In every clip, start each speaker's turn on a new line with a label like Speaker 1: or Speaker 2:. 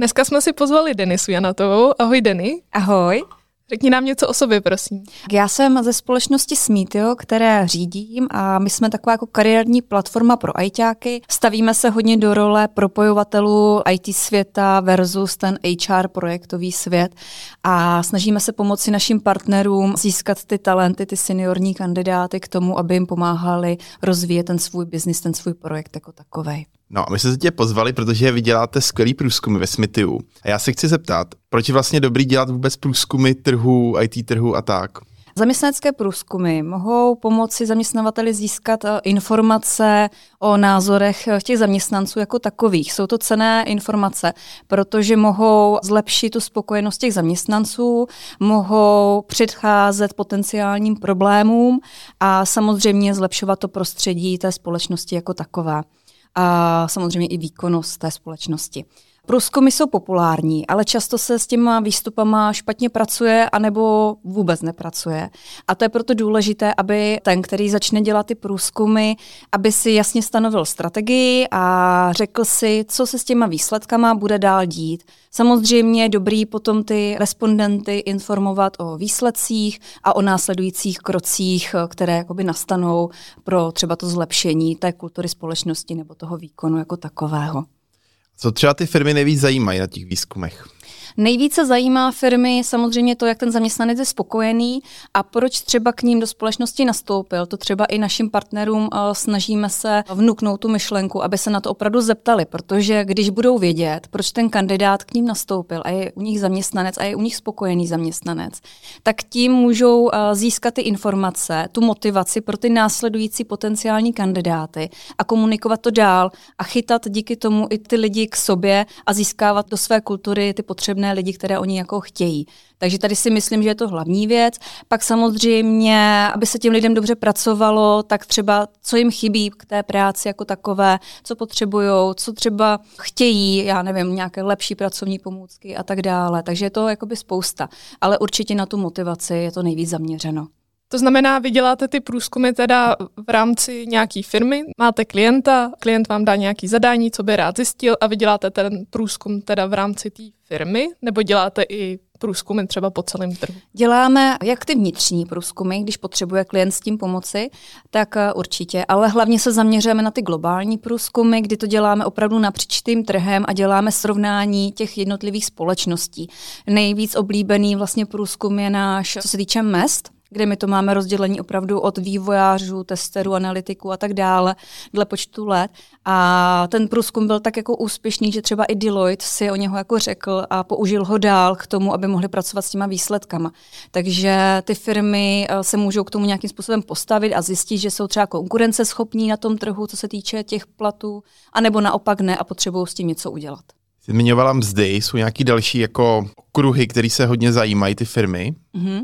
Speaker 1: Dneska jsme si pozvali Denisu Janatovou. Ahoj, Deny.
Speaker 2: Ahoj.
Speaker 1: Řekni nám něco o sobě, prosím.
Speaker 2: Já jsem ze společnosti Smeetio, které řídím a my jsme taková jako kariérní platforma pro ITáky. Stavíme se hodně do role propojovatelů IT světa versus ten HR projektový svět a snažíme se pomoci našim partnerům získat ty talenty, ty seniorní kandidáty k tomu, aby jim pomáhali rozvíjet ten svůj biznis, ten svůj projekt jako takovej.
Speaker 3: No a my jsme se tě pozvali, protože vy děláte skvělý průzkumy ve Smithiu. A já se chci zeptat, proč je vlastně dobrý dělat vůbec průzkumy trhu, IT trhu a tak?
Speaker 2: Zaměstnanecké průzkumy mohou pomoci zaměstnavateli získat eh, informace o názorech eh, těch zaměstnanců jako takových. Jsou to cené informace, protože mohou zlepšit tu spokojenost těch zaměstnanců, mohou předcházet potenciálním problémům a samozřejmě zlepšovat to prostředí té společnosti jako takové a samozřejmě i výkonnost té společnosti. Průzkumy jsou populární, ale často se s těma výstupama špatně pracuje anebo vůbec nepracuje. A to je proto důležité, aby ten, který začne dělat ty průzkumy, aby si jasně stanovil strategii a řekl si, co se s těma výsledkama bude dál dít. Samozřejmě je dobrý potom ty respondenty informovat o výsledcích a o následujících krocích, které jakoby nastanou pro třeba to zlepšení té kultury společnosti nebo toho výkonu jako takového.
Speaker 3: Co třeba ty firmy nejvíc zajímají na těch výzkumech?
Speaker 2: Nejvíce zajímá firmy samozřejmě to, jak ten zaměstnanec je spokojený a proč třeba k ním do společnosti nastoupil. To třeba i našim partnerům uh, snažíme se vnuknout tu myšlenku, aby se na to opravdu zeptali, protože když budou vědět, proč ten kandidát k ním nastoupil a je u nich zaměstnanec a je u nich spokojený zaměstnanec, tak tím můžou uh, získat ty informace, tu motivaci pro ty následující potenciální kandidáty a komunikovat to dál a chytat díky tomu i ty lidi k sobě a získávat do své kultury ty potřebné lidi, které oni jako chtějí. Takže tady si myslím, že je to hlavní věc. Pak samozřejmě, aby se těm lidem dobře pracovalo, tak třeba co jim chybí k té práci jako takové, co potřebují, co třeba chtějí, já nevím, nějaké lepší pracovní pomůcky a tak dále. Takže je to jakoby spousta. Ale určitě na tu motivaci je to nejvíc zaměřeno.
Speaker 1: To znamená, vy děláte ty průzkumy teda v rámci nějaké firmy, máte klienta, klient vám dá nějaký zadání, co by rád zjistil a vy děláte ten průzkum teda v rámci té firmy, nebo děláte i průzkumy třeba po celém trhu?
Speaker 2: Děláme jak ty vnitřní průzkumy, když potřebuje klient s tím pomoci, tak eh, určitě, ale hlavně se zaměřujeme na ty globální průzkumy, kdy to děláme opravdu napříč tím trhem a děláme srovnání těch jednotlivých společností. Nejvíc oblíbený vlastně průzkum je náš, co se týče mest, kde my to máme rozdělení opravdu od vývojářů, testerů, analytiků a tak dále, dle počtu let. A ten průzkum byl tak jako úspěšný, že třeba i Deloitte si o něho jako řekl a použil ho dál k tomu, aby mohli pracovat s těma výsledkama. Takže ty firmy eh, se můžou k tomu nějakým způsobem postavit a zjistit, že jsou třeba konkurenceschopní na tom trhu, co se týče těch platů, anebo naopak ne a potřebují s tím něco udělat.
Speaker 3: Zmiňovala mzdy, jsou nějaký další jako kruhy, které se hodně zajímají ty firmy?
Speaker 2: Uh,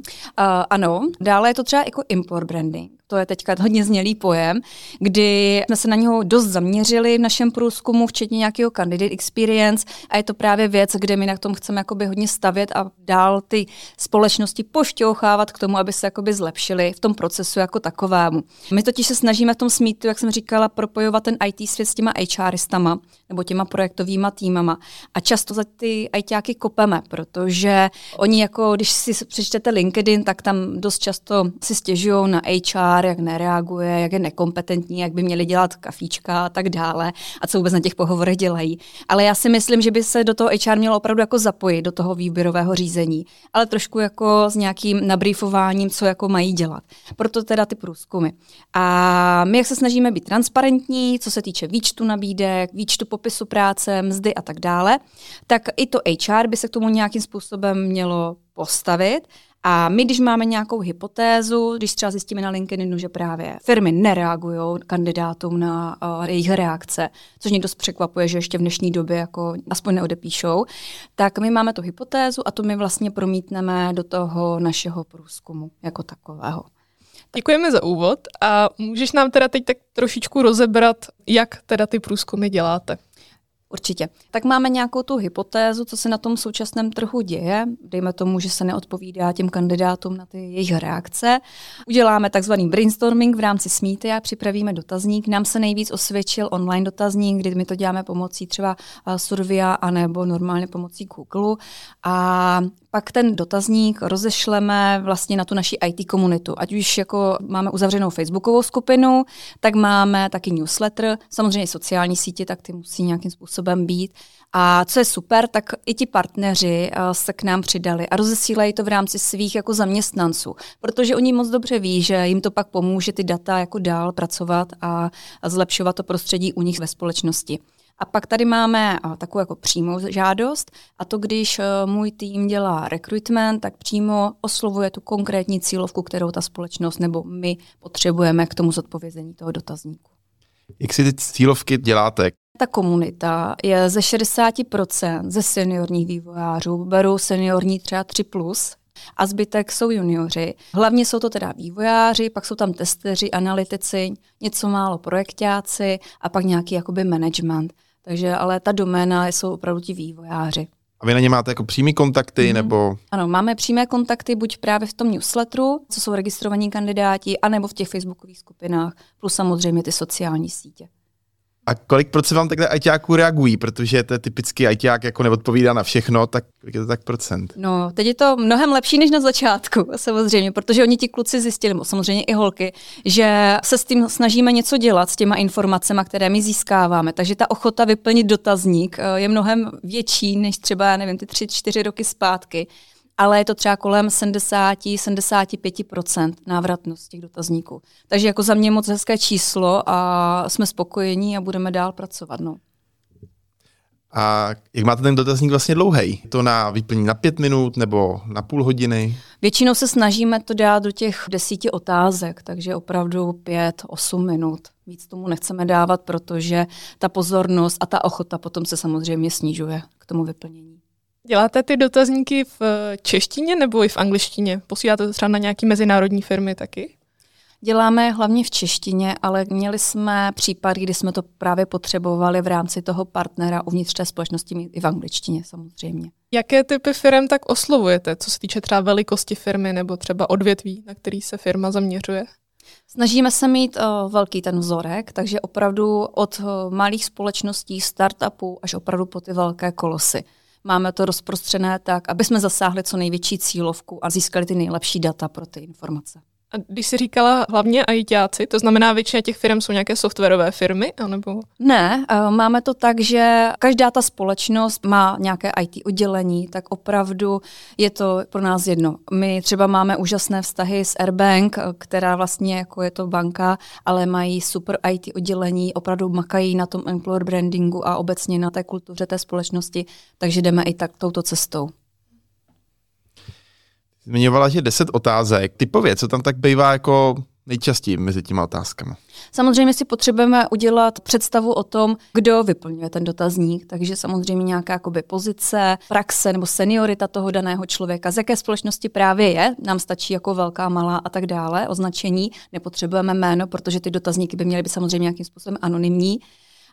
Speaker 2: ano, dále je to třeba jako import branding. To je teďka hodně znělý pojem, kdy jsme se na něho dost zaměřili v našem průzkumu, včetně nějakého candidate experience a je to právě věc, kde my na tom chceme jakoby hodně stavět a dál ty společnosti pošťouchávat k tomu, aby se jakoby zlepšili v tom procesu jako takovému. My totiž se snažíme v tom smítu, jak jsem říkala, propojovat ten IT svět s těma HRistama nebo těma projektovýma týmama a často za ty ITáky kopeme, protože oni jako, když si přečte čtete LinkedIn, tak tam dost často si stěžují na HR, jak nereaguje, jak je nekompetentní, jak by měli dělat kafíčka a tak dále a co vůbec na těch pohovorech dělají. Ale já si myslím, že by se do toho HR mělo opravdu jako zapojit, do toho výběrového řízení, ale trošku jako s nějakým nabrýfováním, co jako mají dělat. Proto teda ty průzkumy. A my, jak se snažíme být transparentní, co se týče výčtu nabídek, výčtu popisu práce, mzdy a tak dále, tak i to HR by se k tomu nějakým způsobem mělo postavit. A my, když máme nějakou hypotézu, když třeba zjistíme na LinkedInu, že právě firmy nereagují kandidátům na uh, jejich reakce, což mě dost překvapuje, že ještě v dnešní době jako aspoň neodepíšou, tak my máme tu hypotézu a to my vlastně promítneme do toho našeho průzkumu jako takového.
Speaker 1: Děkujeme za úvod a můžeš nám teda teď tak trošičku rozebrat, jak teda ty průzkumy děláte.
Speaker 2: Určitě. Tak máme nějakou tu hypotézu, co se na tom současném trhu děje. Dejme tomu, že se neodpovídá těm kandidátům na ty jejich reakce. Uděláme takzvaný brainstorming v rámci Smeety a připravíme dotazník. Nám se nejvíc osvědčil online dotazník, kdy my to děláme pomocí třeba Survia anebo normálně pomocí Google. A pak ten dotazník rozešleme vlastně na tu naši IT komunitu. Ať už jako máme uzavřenou facebookovou skupinu, tak máme taky newsletter, samozřejmě sociální sítě, tak ty musí nějakým způsobem být. A co je super, tak i ti partneři eh, se k nám přidali a rozesílají to v rámci svých jako zaměstnanců, protože oni moc dobře ví, že jim to pak pomůže ty data jako dál pracovat a zlepšovat to prostředí u nich ve společnosti. A pak tady máme takovou jako přímou žádost a to, když e, můj tým dělá recruitment, tak přímo oslovuje tu konkrétní cílovku, kterou ta společnost nebo my potřebujeme k tomu zodpovězení toho dotazníku.
Speaker 3: Jak si ty cílovky děláte?
Speaker 2: Ta komunita je ze 60% ze seniorních vývojářů, berou seniorní třeba 3+, plus, a zbytek jsou junioři. Hlavně jsou to teda vývojáři, pak jsou tam testeři, analytici, něco málo projektáci a pak nějaký jakoby management. Takže ale ta doména jsou opravdu ti vývojáři.
Speaker 3: A vy na ně máte jako přímý kontakty, mm-hmm. nebo?
Speaker 2: Ano, máme přímé kontakty buď právě v tom newsletteru, co jsou registrovaní kandidáti, anebo v těch facebookových skupinách, plus samozřejmě ty sociální sítě.
Speaker 3: A kolik procent vám takhle ITáků reagují? Protože to je typicky ITák jako neodpovídá na všechno, tak kolik je to tak procent?
Speaker 2: No, teď je to mnohem lepší než na začátku, samozřejmě, protože oni ti kluci zjistili, samozřejmě i holky, že se s tím snažíme něco dělat, s těma informacemi, které my získáváme. Takže ta ochota vyplnit dotazník eh, je mnohem větší než třeba, já nevím, ty tři, čtyři roky zpátky ale je to třeba kolem 70-75% návratnost těch dotazníků. Takže jako za mě moc hezké číslo a jsme spokojení a budeme dál pracovat. No.
Speaker 3: A jak máte ten dotazník vlastně dlouhý? To na vyplnění na pět minut nebo na půl hodiny?
Speaker 2: Většinou se snažíme to dát do těch desíti otázek, takže opravdu pět, osm minut. Víc tomu nechceme dávat, protože ta pozornost a ta ochota potom se samozřejmě snižuje k tomu vyplnění.
Speaker 1: Děláte ty dotazníky v češtině nebo i v angličtině? Posíláte to třeba na nějaké mezinárodní firmy taky?
Speaker 2: Děláme hlavně v češtině, ale měli jsme případ, kdy jsme to právě potřebovali v rámci toho partnera uvnitř té společnosti i v angličtině samozřejmě.
Speaker 1: Jaké typy firm tak oslovujete, co se týče třeba velikosti firmy nebo třeba odvětví, na který se firma zaměřuje?
Speaker 2: Snažíme se mít uh, velký ten vzorek, takže opravdu od uh, malých společností, startupů až opravdu po ty velké kolosy. Máme to rozprostřené tak, aby jsme zasáhli co největší cílovku a získali ty nejlepší data pro ty informace.
Speaker 1: A když jsi říkala hlavně ITáci, to znamená většina těch firm jsou nějaké softwarové firmy? Anebo?
Speaker 2: Ne, eh, máme to tak, že každá ta společnost má nějaké IT oddělení, tak opravdu je to pro nás jedno. My třeba máme úžasné vztahy s Airbank, eh, která vlastně jako je to banka, ale mají super IT oddělení, opravdu makají na tom employer brandingu a obecně na té kultuře té společnosti, takže jdeme i tak touto cestou.
Speaker 3: Zmiňovala, že 10 otázek. Typově, co tam tak bývá jako nejčastěji mezi těma otázkami?
Speaker 2: Samozřejmě si potřebujeme udělat představu o tom, kdo vyplňuje ten dotazník, takže samozřejmě nějaká jakoby pozice, praxe nebo seniorita toho daného člověka, z jaké společnosti právě je, nám stačí jako velká, malá a tak dále, označení, nepotřebujeme jméno, protože ty dotazníky by měly být samozřejmě nějakým způsobem anonymní.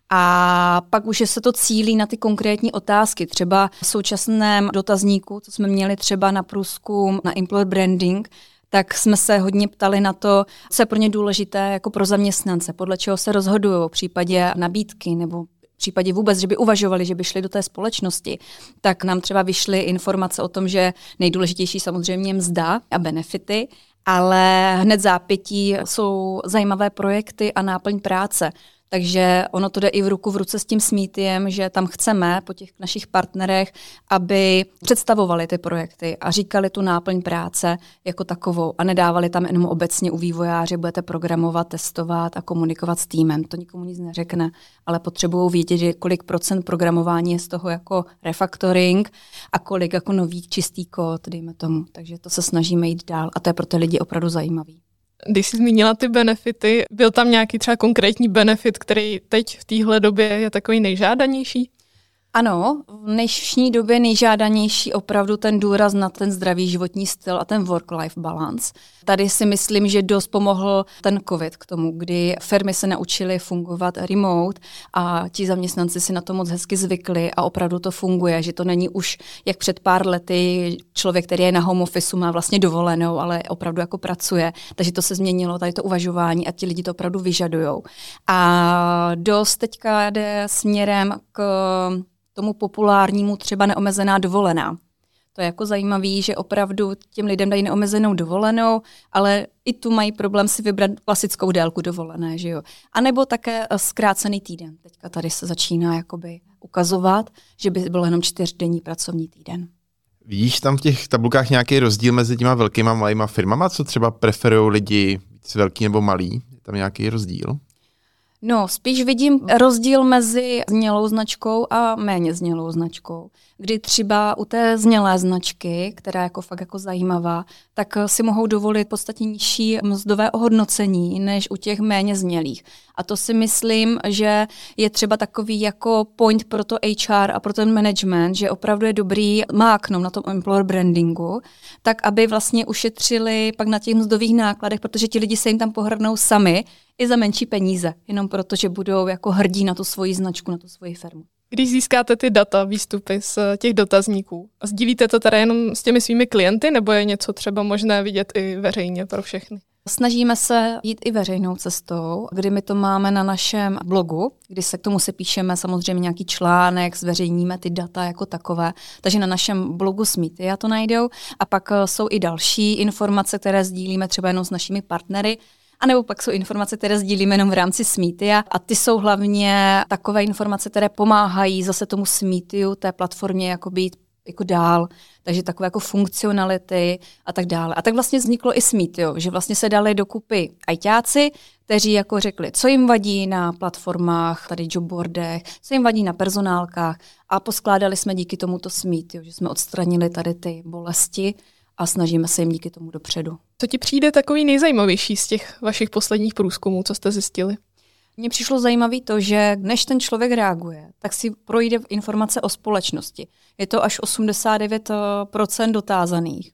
Speaker 2: A pak už se to cílí na ty konkrétní otázky. Třeba v současném dotazníku, co jsme měli třeba na průzkum na employer branding, tak jsme se hodně ptali na to, co je pro ně důležité jako pro zaměstnance, podle čeho se rozhodují v případě nabídky nebo případě vůbec, že by uvažovali, že by šli do té společnosti, tak nám třeba vyšly informace o tom, že nejdůležitější samozřejmě mzda a benefity, ale hned zápětí jsou zajímavé projekty a náplň práce. Takže ono to jde i v ruku v ruce s tím smítiem, že tam chceme po těch našich partnerech, aby představovali ty projekty a říkali tu náplň práce jako takovou a nedávali tam jenom obecně u vývojáře, budete programovat, testovat a komunikovat s týmem. To nikomu nic neřekne, ale potřebují vědět, že kolik procent programování je z toho jako refactoring a kolik jako nový čistý kód, dejme tomu. Takže to se snažíme jít dál a to je pro ty lidi opravdu zajímavý.
Speaker 1: Když jsi zmínila ty benefity, byl tam nějaký třeba konkrétní benefit, který teď v téhle době je takový nejžádanější?
Speaker 2: Ano, v dnešní době nejžádanější opravdu ten důraz na ten zdravý životní styl a ten work-life balance. Tady si myslím, že dost pomohl ten covid k tomu, kdy firmy se naučily fungovat remote a ti zaměstnanci si na to moc hezky zvykli a opravdu to funguje, že to není už jak před pár lety člověk, který je na home office, má vlastně dovolenou, ale opravdu jako pracuje. Takže to se změnilo, tady to uvažování a ti lidi to opravdu vyžadují. A dost teďka jde směrem k tomu populárnímu třeba neomezená dovolená. To je jako zajímavé, že opravdu těm lidem dají neomezenou dovolenou, ale i tu mají problém si vybrat klasickou délku dovolené, že jo. A nebo také eh, zkrácený týden. Teďka tady se začíná jakoby ukazovat, že by byl jenom čtyřdenní pracovní týden.
Speaker 3: Vidíš tam v těch tabulkách nějaký rozdíl mezi těma velkýma a malýma firmama, co třeba preferují lidi víc velký nebo malý? Je tam nějaký rozdíl?
Speaker 2: No, spíš vidím rozdíl mezi znělou značkou a méně znělou značkou. Kdy třeba u té znělé značky, která je jako fakt jako zajímavá, tak si mohou dovolit podstatně nižší mzdové ohodnocení než u těch méně znělých. A to si myslím, že je třeba takový jako point pro to HR a pro ten management, že opravdu je dobrý máknout na tom employer brandingu, tak aby vlastně ušetřili pak na těch mzdových nákladech, protože ti lidi se jim tam pohrnou sami, i za menší peníze, jenom proto, že budou jako hrdí na tu svoji značku, na tu svoji firmu.
Speaker 1: Když získáte ty data, výstupy z těch dotazníků, a sdílíte to teda jenom s těmi svými klienty, nebo je něco třeba možné vidět i veřejně pro všechny?
Speaker 2: Snažíme se jít i veřejnou cestou, kdy my to máme na našem blogu, kdy se k tomu se píšeme samozřejmě nějaký článek, zveřejníme ty data jako takové, takže na našem blogu Smity já to najdou a pak jsou i další informace, které sdílíme třeba jenom s našimi partnery, a nebo pak jsou informace, které sdílíme jenom v rámci Smeetia a ty jsou hlavně takové informace, které pomáhají zase tomu Smeetiu, té platformě jako být jako dál, takže takové jako funkcionality a tak dále. A tak vlastně vzniklo i Smeetio, že vlastně se dali dokupy ajťáci, kteří jako řekli, co jim vadí na platformách, tady jobboardech, co jim vadí na personálkách a poskládali jsme díky tomuto Smeetio, že jsme odstranili tady ty bolesti a snažíme se jim díky tomu dopředu.
Speaker 1: Co ti přijde takový nejzajímavější z těch vašich posledních průzkumů, co jste zjistili?
Speaker 2: Mně přišlo zajímavé to, že než ten člověk reaguje, tak si projde informace o společnosti. Je to až 89% dotázaných.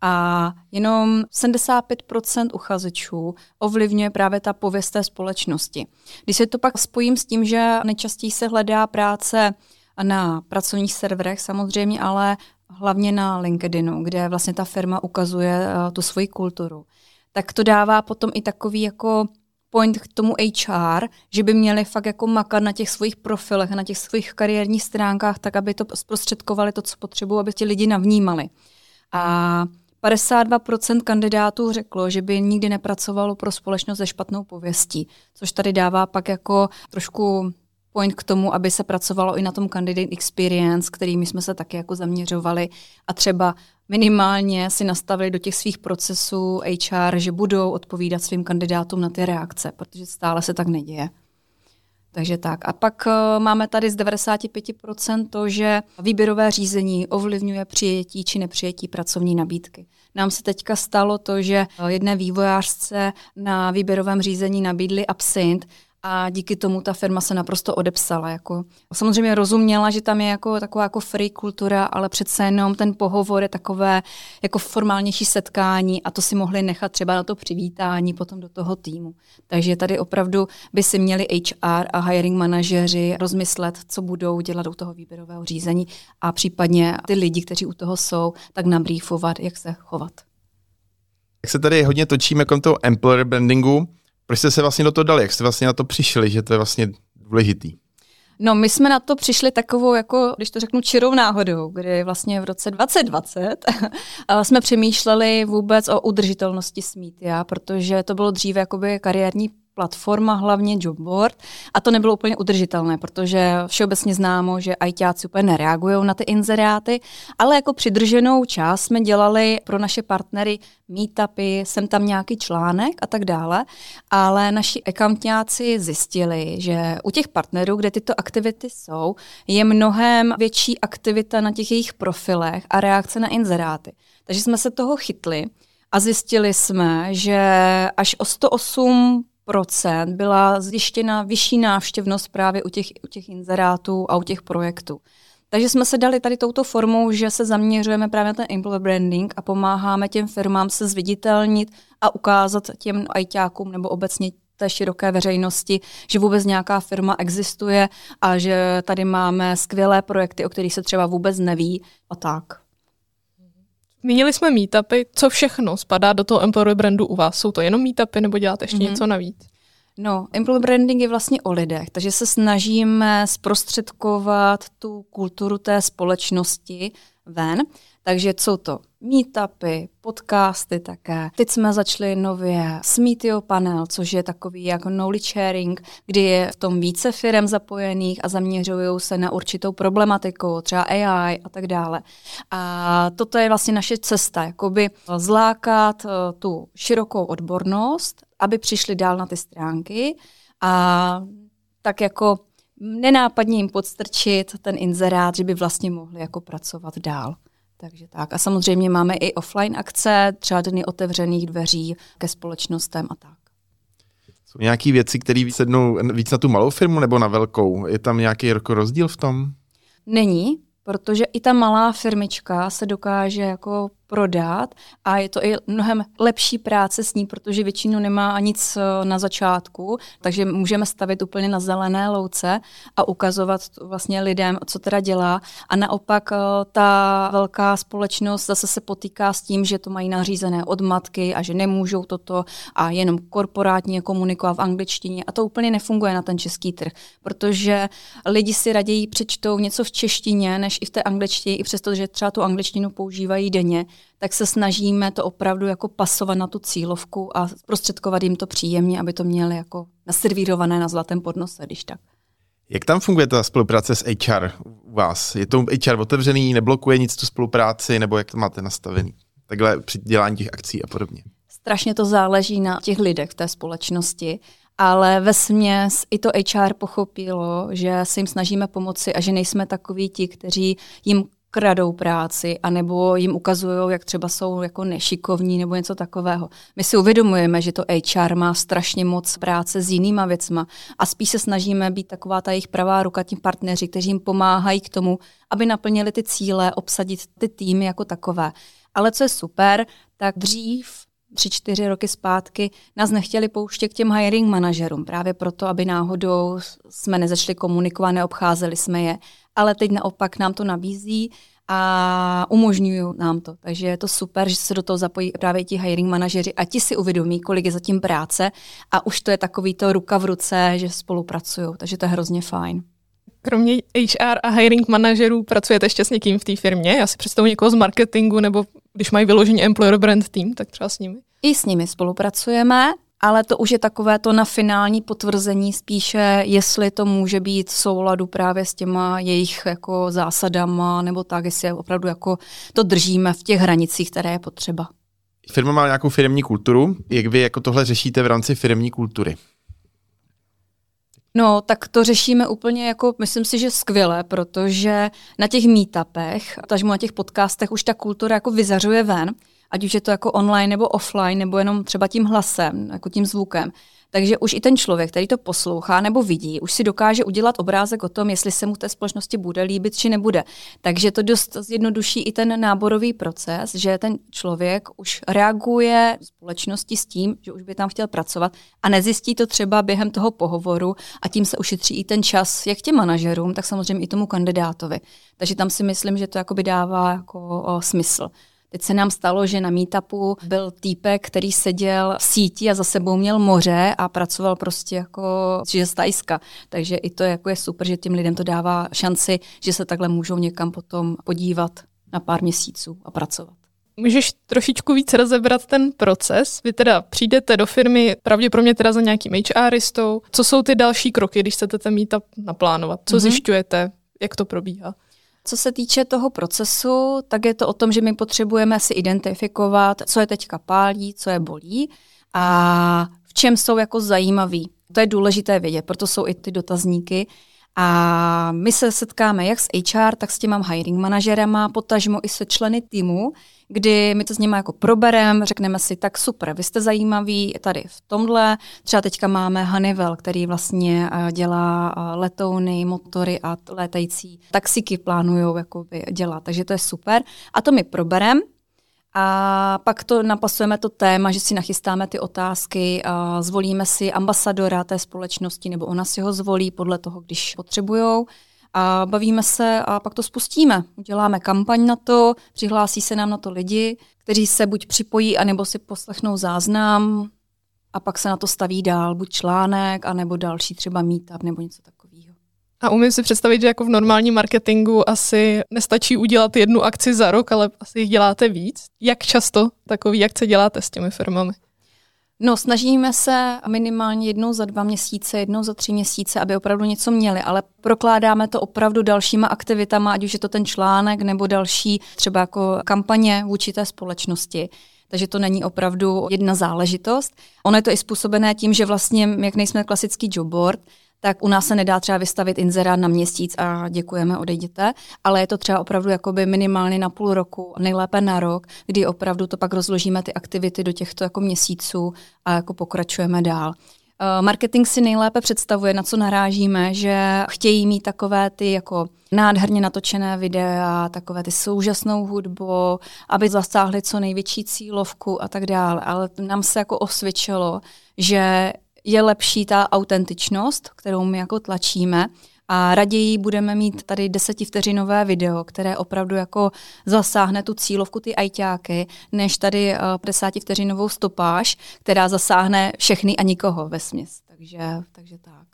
Speaker 2: A jenom 75% uchazečů ovlivňuje právě ta pověst té společnosti. Když se to pak spojím s tím, že nejčastěji se hledá práce na pracovních serverech samozřejmě, ale hlavně na LinkedInu, kde vlastně ta firma ukazuje uh, tu svoji kulturu, tak to dává potom i takový jako point k tomu HR, že by měli fakt jako makat na těch svých profilech, na těch svých kariérních stránkách, tak aby to zprostředkovali to, co potřebují, aby ti lidi navnímali. A 52% kandidátů řeklo, že by nikdy nepracovalo pro společnost se špatnou pověstí, což tady dává pak jako trošku point k tomu, aby se pracovalo i na tom candidate experience, kterými jsme se taky jako zaměřovali a třeba minimálně si nastavili do těch svých procesů HR, že budou odpovídat svým kandidátům na ty reakce, protože stále se tak neděje. Takže tak. A pak uh, máme tady z 95% to, že výběrové řízení ovlivňuje přijetí či nepřijetí pracovní nabídky. Nám se teďka stalo to, že jedné vývojářce na výběrovém řízení nabídli absint a díky tomu ta firma se naprosto odepsala. Jako. Samozřejmě rozuměla, že tam je jako taková jako free kultura, ale přece jenom ten pohovor je takové jako formálnější setkání a to si mohli nechat třeba na to přivítání potom do toho týmu. Takže tady opravdu by si měli HR a hiring manažeři rozmyslet, co budou dělat u toho výběrového řízení a případně ty lidi, kteří u toho jsou, tak nabrýfovat, jak se chovat.
Speaker 3: Jak se tady hodně točíme kolem toho employer brandingu, proč jste se vlastně do toho dali? Jak jste vlastně na to přišli, že to je vlastně důležitý?
Speaker 2: No, my jsme na to přišli takovou, jako, když to řeknu, čirou náhodou, kdy vlastně v roce 2020 jsme přemýšleli vůbec o udržitelnosti Smítia, protože to bylo dříve jakoby kariérní platforma, hlavně jobboard, a to nebylo úplně udržitelné, protože všeobecně známo, že ITáci úplně nereagují na ty inzeráty, ale jako přidrženou část jsme dělali pro naše partnery meetupy, jsem tam nějaký článek a tak dále, ale naši accountňáci zjistili, že u těch partnerů, kde tyto aktivity jsou, je mnohem větší aktivita na těch jejich profilech a reakce na inzeráty. Takže jsme se toho chytli a zjistili jsme, že až o 108 byla zjištěna vyšší návštěvnost právě u těch, u těch inzerátů a u těch projektů. Takže jsme se dali tady touto formou, že se zaměřujeme právě na ten employer branding a pomáháme těm firmám se zviditelnit a ukázat těm ajťákům nebo obecně té široké veřejnosti, že vůbec nějaká firma existuje a že tady máme skvělé projekty, o kterých se třeba vůbec neví a tak.
Speaker 1: Zmínili jsme meetupy. Co všechno spadá do toho employer brandu u vás? Jsou to jenom meetupy nebo děláte ještě mm-hmm. něco navíc?
Speaker 2: No, employer branding je vlastně o lidech, takže se snažíme zprostředkovat tu kulturu té společnosti ven. Takže jsou to meetupy, podcasty také. Teď jsme začali nově Smeetio panel, což je takový jako knowledge sharing, kdy je v tom více firm zapojených a zaměřují se na určitou problematiku, třeba AI a tak dále. A toto je vlastně naše cesta, jakoby zlákat eh, tu širokou odbornost, aby přišli dál na ty stránky a tak jako nenápadně jim podstrčit ten inzerát, že by vlastně mohli jako pracovat dál. Takže tak. A samozřejmě máme i offline akce, třeba dny otevřených dveří ke společnostem a tak.
Speaker 3: Jsou nějaké věci, které sednou víc na tu malou firmu nebo na velkou? Je tam nějaký rozdíl v tom?
Speaker 2: Není, protože i ta malá firmička se dokáže jako prodat a je to i mnohem lepší práce s ní, protože většinou nemá nic eh, na začátku, takže můžeme stavit úplně na zelené louce a ukazovat vlastně lidem, co teda dělá. A naopak eh, ta velká společnost zase se potýká s tím, že to mají nařízené od matky a že nemůžou toto a jenom korporátně komunikovat v angličtině a to úplně nefunguje na ten český trh, protože lidi si raději přečtou něco v češtině, než i v té angličtině, i přesto, že třeba tu angličtinu používají denně, tak se snažíme to opravdu jako pasovat na tu cílovku a prostředkovat jim to příjemně, aby to měli jako naservírované na zlatém podnose, když tak.
Speaker 3: Jak tam funguje ta spolupráce s HR u vás? Je to HR otevřený, neblokuje nic tu spolupráci, nebo jak to máte nastavený? Takhle při dělání těch akcí a podobně.
Speaker 2: Strašně to záleží na těch lidech v té společnosti, ale ve směs i to HR pochopilo, že se jim snažíme pomoci a že nejsme takoví ti, kteří jim kradou práci, anebo jim ukazují, jak třeba jsou jako nešikovní nebo něco takového. My si uvědomujeme, že to HR má strašně moc práce s jinýma věcma a spíš se snažíme být taková ta jejich pravá ruka, tím partneři, kteří jim pomáhají k tomu, aby naplnili ty cíle, obsadit ty týmy jako takové. Ale co je super, tak dřív tři, čtyři roky zpátky nás nechtěli pouštět k těm hiring manažerům, právě proto, aby náhodou jsme nezačali komunikovat, neobcházeli jsme je ale teď naopak nám to nabízí a umožňují nám to. Takže je to super, že se do toho zapojí právě ti hiring manažeři a ti si uvědomí, kolik je zatím práce a už to je takový to ruka v ruce, že spolupracují. Takže to je hrozně fajn.
Speaker 1: Kromě HR a hiring manažerů pracujete ještě s někým v té firmě? Já si představuji někoho z marketingu, nebo když mají vyložený employer brand team, tak třeba s nimi.
Speaker 2: I s nimi spolupracujeme ale to už je takové to na finální potvrzení spíše, jestli to může být v souladu právě s těma jejich jako zásadama, nebo tak, jestli opravdu jako to držíme v těch hranicích, které je potřeba.
Speaker 3: Firma má nějakou firmní kulturu. Jak vy jako tohle řešíte v rámci firmní kultury?
Speaker 2: No, tak to řešíme úplně jako, myslím si, že skvěle, protože na těch meetupech, takže na těch podcastech už ta kultura jako vyzařuje ven ať už je to jako online nebo offline, nebo jenom třeba tím hlasem, jako tím zvukem. Takže už i ten člověk, který to poslouchá nebo vidí, už si dokáže udělat obrázek o tom, jestli se mu té společnosti bude líbit či nebude. Takže to dost zjednoduší i ten náborový proces, že ten člověk už reaguje společnosti s tím, že už by tam chtěl pracovat a nezjistí to třeba během toho pohovoru a tím se ušetří i ten čas jak těm manažerům, tak samozřejmě i tomu kandidátovi. Takže tam si myslím, že to jakoby dává jako smysl. Teď se nám stalo, že na meetupu byl týpek, který seděl v síti a za sebou měl moře a pracoval prostě jako, že z Tajska. Takže i to jako je super, že těm lidem to dává šanci, že se takhle můžou někam potom podívat na pár měsíců a pracovat.
Speaker 1: Můžeš trošičku víc rozebrat ten proces? Vy teda přijdete do firmy, pravděpodobně teda za nějakým HRistou. Co jsou ty další kroky, když chcete ten meetup naplánovat? Co mm-hmm. zjišťujete? Jak to probíhá?
Speaker 2: Co se týče toho procesu, tak je to o tom, že my potřebujeme si identifikovat, co je teďka pálí, co je bolí a v čem jsou jako zajímaví. To je důležité vědět, proto jsou i ty dotazníky. A my se setkáme jak s HR, tak s těma hiring manažerama, potažmo i se členy týmu, kdy my to s nimi jako proberem, řekneme si, tak super, vy jste zajímaví tady v tomhle. Třeba teďka máme Honeywell, který vlastně eh, dělá eh, letouny, motory a létající taxiky plánují dělat, takže to je super. A to my proberem, a pak to napasujeme to téma, že si nachystáme ty otázky, a zvolíme si ambasadora té společnosti, nebo ona si ho zvolí podle toho, když potřebujou. A bavíme se a pak to spustíme. Uděláme kampaň na to, přihlásí se nám na to lidi, kteří se buď připojí, anebo si poslechnou záznam a pak se na to staví dál, buď článek, anebo další třeba meetup nebo něco takového.
Speaker 1: A umím si představit, že jako v normálním marketingu asi nestačí udělat jednu akci za rok, ale asi jich děláte víc. Jak často takový akce děláte s těmi firmami?
Speaker 2: No, snažíme se minimálně jednou za dva měsíce, jednou za tři měsíce, aby opravdu něco měli, ale prokládáme to opravdu dalšíma aktivitama, ať už je to ten článek nebo další třeba jako kampaně vůči té společnosti. Takže to není opravdu jedna záležitost. Ono je to i způsobené tím, že vlastně, jak nejsme klasický jobboard, tak u nás se nedá třeba vystavit inzerát na měsíc a děkujeme, odejděte, ale je to třeba opravdu jakoby minimálně na půl roku, nejlépe na rok, kdy opravdu to pak rozložíme ty aktivity do těchto jako měsíců a jako pokračujeme dál. Eh, marketing si nejlépe představuje, na co narážíme, že chtějí mít takové ty jako nádherně natočené videa, takové ty soužasnou hudbu, aby zasáhli co největší cílovku a tak dále. Ale nám se jako osvědčilo, že je lepší ta autentičnost, kterou my jako tlačíme, a raději budeme mít tady desetivteřinové video, které opravdu jako zasáhne tu cílovku, ty ajťáky, než tady 50 eh, vteřinovou stopáž, která zasáhne všechny a nikoho ve směs. Takže, takže tak.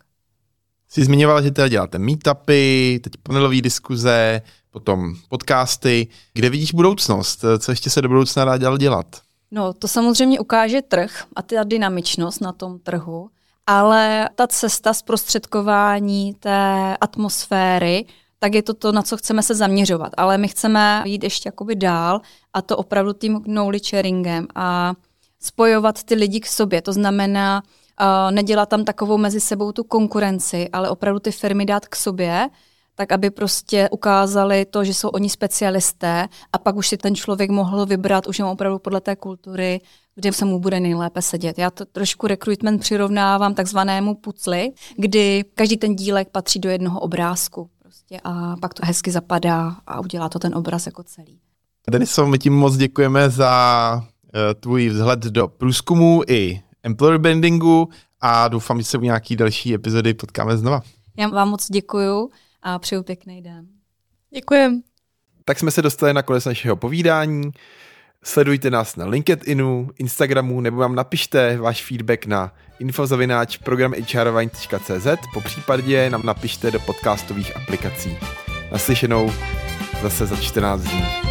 Speaker 3: Jsi zmiňovala, že teda děláte meetupy, teď panelové diskuze, potom podcasty. Kde vidíš budoucnost? Co ještě se do budoucna dá dělat?
Speaker 2: No, to samozřejmě ukáže trh a ta dynamičnost na tom trhu, ale ta cesta zprostředkování té atmosféry, tak je to to, na co chceme se zaměřovat. Ale my chceme jít ještě jakoby dál a to opravdu tím knowledge sharingem a spojovat ty lidi k sobě. To znamená, uh, nedělat tam takovou mezi sebou tu konkurenci, ale opravdu ty firmy dát k sobě tak aby prostě ukázali to, že jsou oni specialisté a pak už si ten člověk mohl vybrat už opravdu podle té kultury, kde se mu bude nejlépe sedět. Já to trošku recruitment přirovnávám takzvanému pucli, kdy každý ten dílek patří do jednoho obrázku prostě a pak to hezky zapadá a udělá to ten obraz jako celý.
Speaker 3: Deniso, my tím moc děkujeme za uh, tvůj vzhled do průzkumu i employer brandingu a doufám, že se u nějaký další epizody potkáme znova.
Speaker 2: Já vám moc děkuju a přeju pěkný den.
Speaker 1: Děkujem.
Speaker 3: Tak jsme se dostali na konec našeho povídání. Sledujte nás na LinkedInu, Instagramu nebo vám napište váš feedback na infozavináč programhrvine.cz po případě nám napište do podcastových aplikací. Naslyšenou zase za 14 dní.